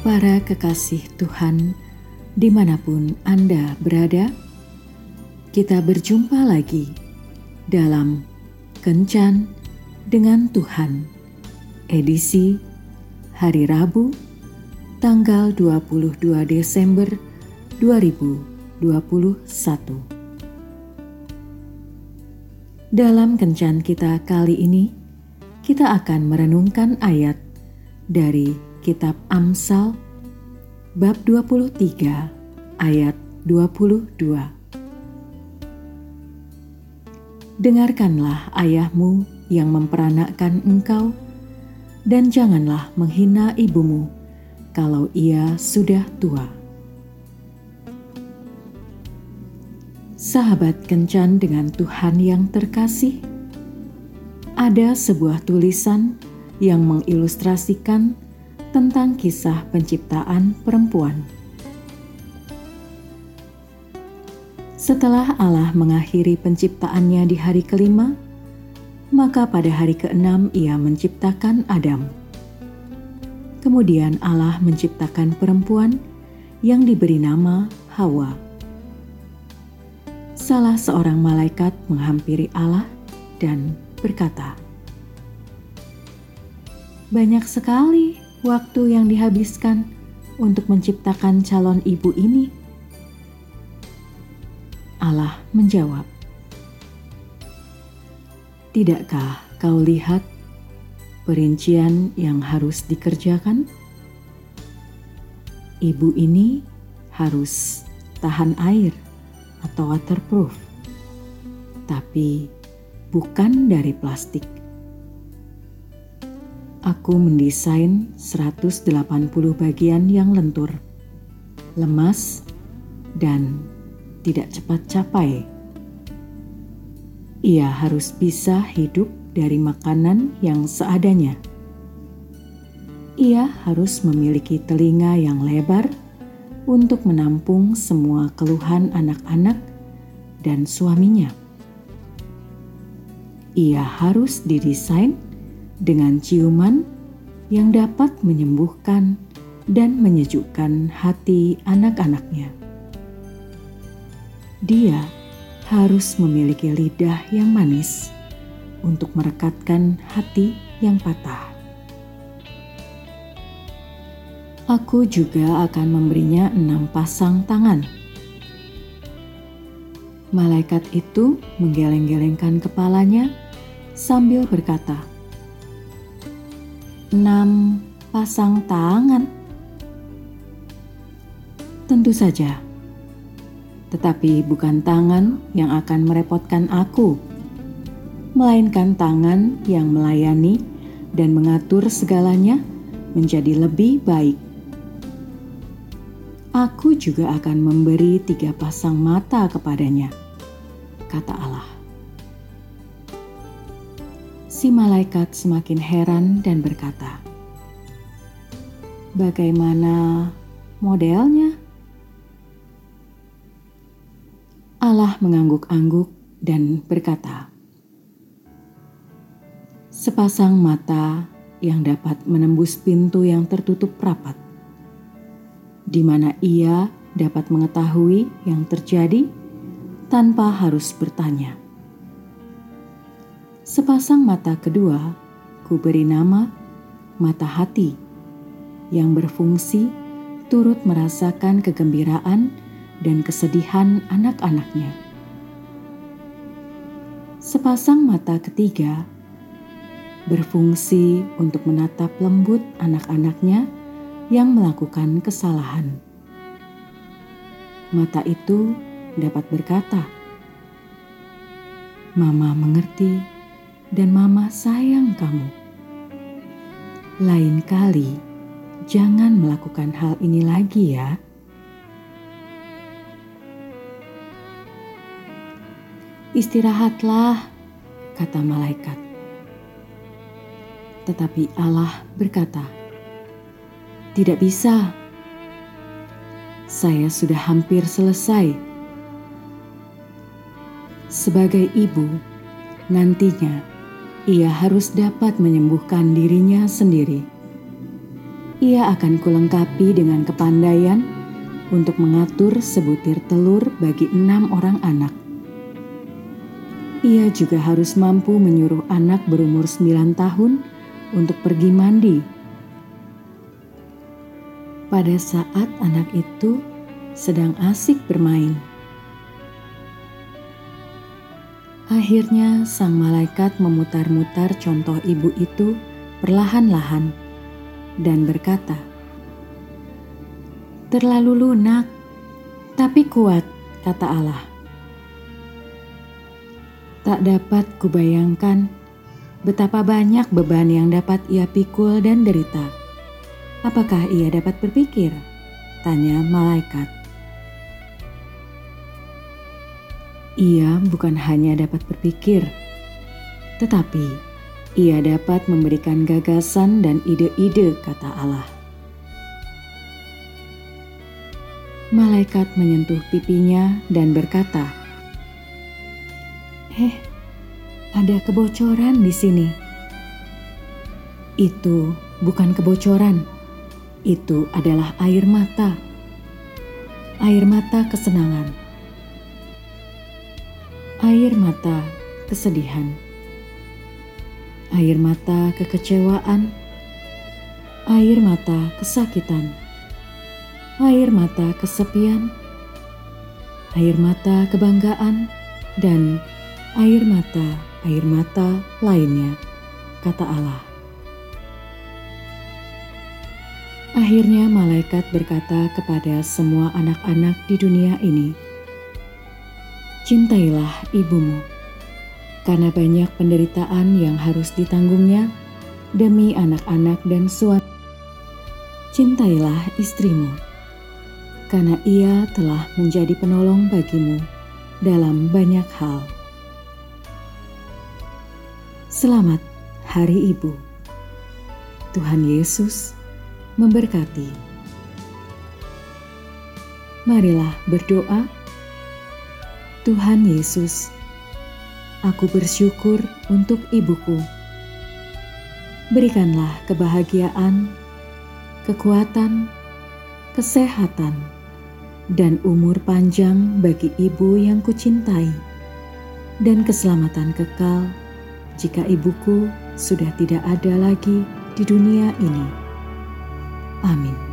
Para kekasih Tuhan, di mana pun Anda berada, kita berjumpa lagi dalam Kencan dengan Tuhan, edisi hari Rabu, tanggal 22 Desember 2021. Dalam Kencan kita kali ini, kita akan merenungkan ayat dari Kitab Amsal bab 23 ayat 22 Dengarkanlah ayahmu yang memperanakkan engkau dan janganlah menghina ibumu kalau ia sudah tua. Sahabat kencan dengan Tuhan yang terkasih, ada sebuah tulisan yang mengilustrasikan tentang kisah penciptaan perempuan. Setelah Allah mengakhiri penciptaannya di hari kelima, maka pada hari keenam Ia menciptakan Adam. Kemudian Allah menciptakan perempuan yang diberi nama Hawa. Salah seorang malaikat menghampiri Allah dan berkata, "Banyak sekali waktu yang dihabiskan untuk menciptakan calon ibu ini? Allah menjawab, "Tidakkah kau lihat perincian yang harus dikerjakan? Ibu ini harus tahan air atau waterproof, tapi bukan dari plastik." Aku mendesain 180 bagian yang lentur, lemas, dan tidak cepat capai. Ia harus bisa hidup dari makanan yang seadanya. Ia harus memiliki telinga yang lebar untuk menampung semua keluhan anak-anak dan suaminya. Ia harus didesain dengan ciuman yang dapat menyembuhkan dan menyejukkan hati anak-anaknya. Dia harus memiliki lidah yang manis untuk merekatkan hati yang patah. Aku juga akan memberinya enam pasang tangan. Malaikat itu menggeleng-gelengkan kepalanya sambil berkata, enam pasang tangan. Tentu saja, tetapi bukan tangan yang akan merepotkan aku, melainkan tangan yang melayani dan mengatur segalanya menjadi lebih baik. Aku juga akan memberi tiga pasang mata kepadanya, kata Allah si malaikat semakin heran dan berkata, "Bagaimana modelnya?" Allah mengangguk-angguk dan berkata, "Sepasang mata yang dapat menembus pintu yang tertutup rapat, di mana ia dapat mengetahui yang terjadi tanpa harus bertanya." Sepasang mata kedua kuberi nama mata hati yang berfungsi turut merasakan kegembiraan dan kesedihan anak-anaknya. Sepasang mata ketiga berfungsi untuk menatap lembut anak-anaknya yang melakukan kesalahan. Mata itu dapat berkata, "Mama mengerti." Dan Mama sayang kamu. Lain kali, jangan melakukan hal ini lagi, ya. Istirahatlah, kata malaikat. Tetapi Allah berkata, "Tidak bisa. Saya sudah hampir selesai." Sebagai ibu, nantinya ia harus dapat menyembuhkan dirinya sendiri. ia akan kulengkapi dengan kepandaian untuk mengatur sebutir telur bagi enam orang anak. Ia juga harus mampu menyuruh anak berumur sembilan tahun untuk pergi mandi. Pada saat anak itu sedang asik bermain. Akhirnya sang malaikat memutar-mutar contoh ibu itu perlahan-lahan dan berkata, "Terlalu lunak, tapi kuat," kata Allah. Tak dapat kubayangkan betapa banyak beban yang dapat ia pikul dan derita. Apakah ia dapat berpikir? Tanya malaikat. Ia bukan hanya dapat berpikir, tetapi ia dapat memberikan gagasan dan ide-ide, kata Allah. Malaikat menyentuh pipinya dan berkata, "Eh, ada kebocoran di sini." Itu bukan kebocoran, itu adalah air mata. Air mata kesenangan, air mata kesedihan. Air mata kekecewaan, air mata kesakitan, air mata kesepian, air mata kebanggaan, dan air mata-air mata lainnya, kata Allah. Akhirnya malaikat berkata kepada semua anak-anak di dunia ini, "Cintailah ibumu." karena banyak penderitaan yang harus ditanggungnya demi anak-anak dan suami. Cintailah istrimu, karena ia telah menjadi penolong bagimu dalam banyak hal. Selamat Hari Ibu. Tuhan Yesus memberkati. Marilah berdoa. Tuhan Yesus, aku bersyukur untuk ibuku. Berikanlah kebahagiaan, kekuatan, kesehatan, dan umur panjang bagi ibu yang kucintai, dan keselamatan kekal jika ibuku sudah tidak ada lagi di dunia ini. Amin.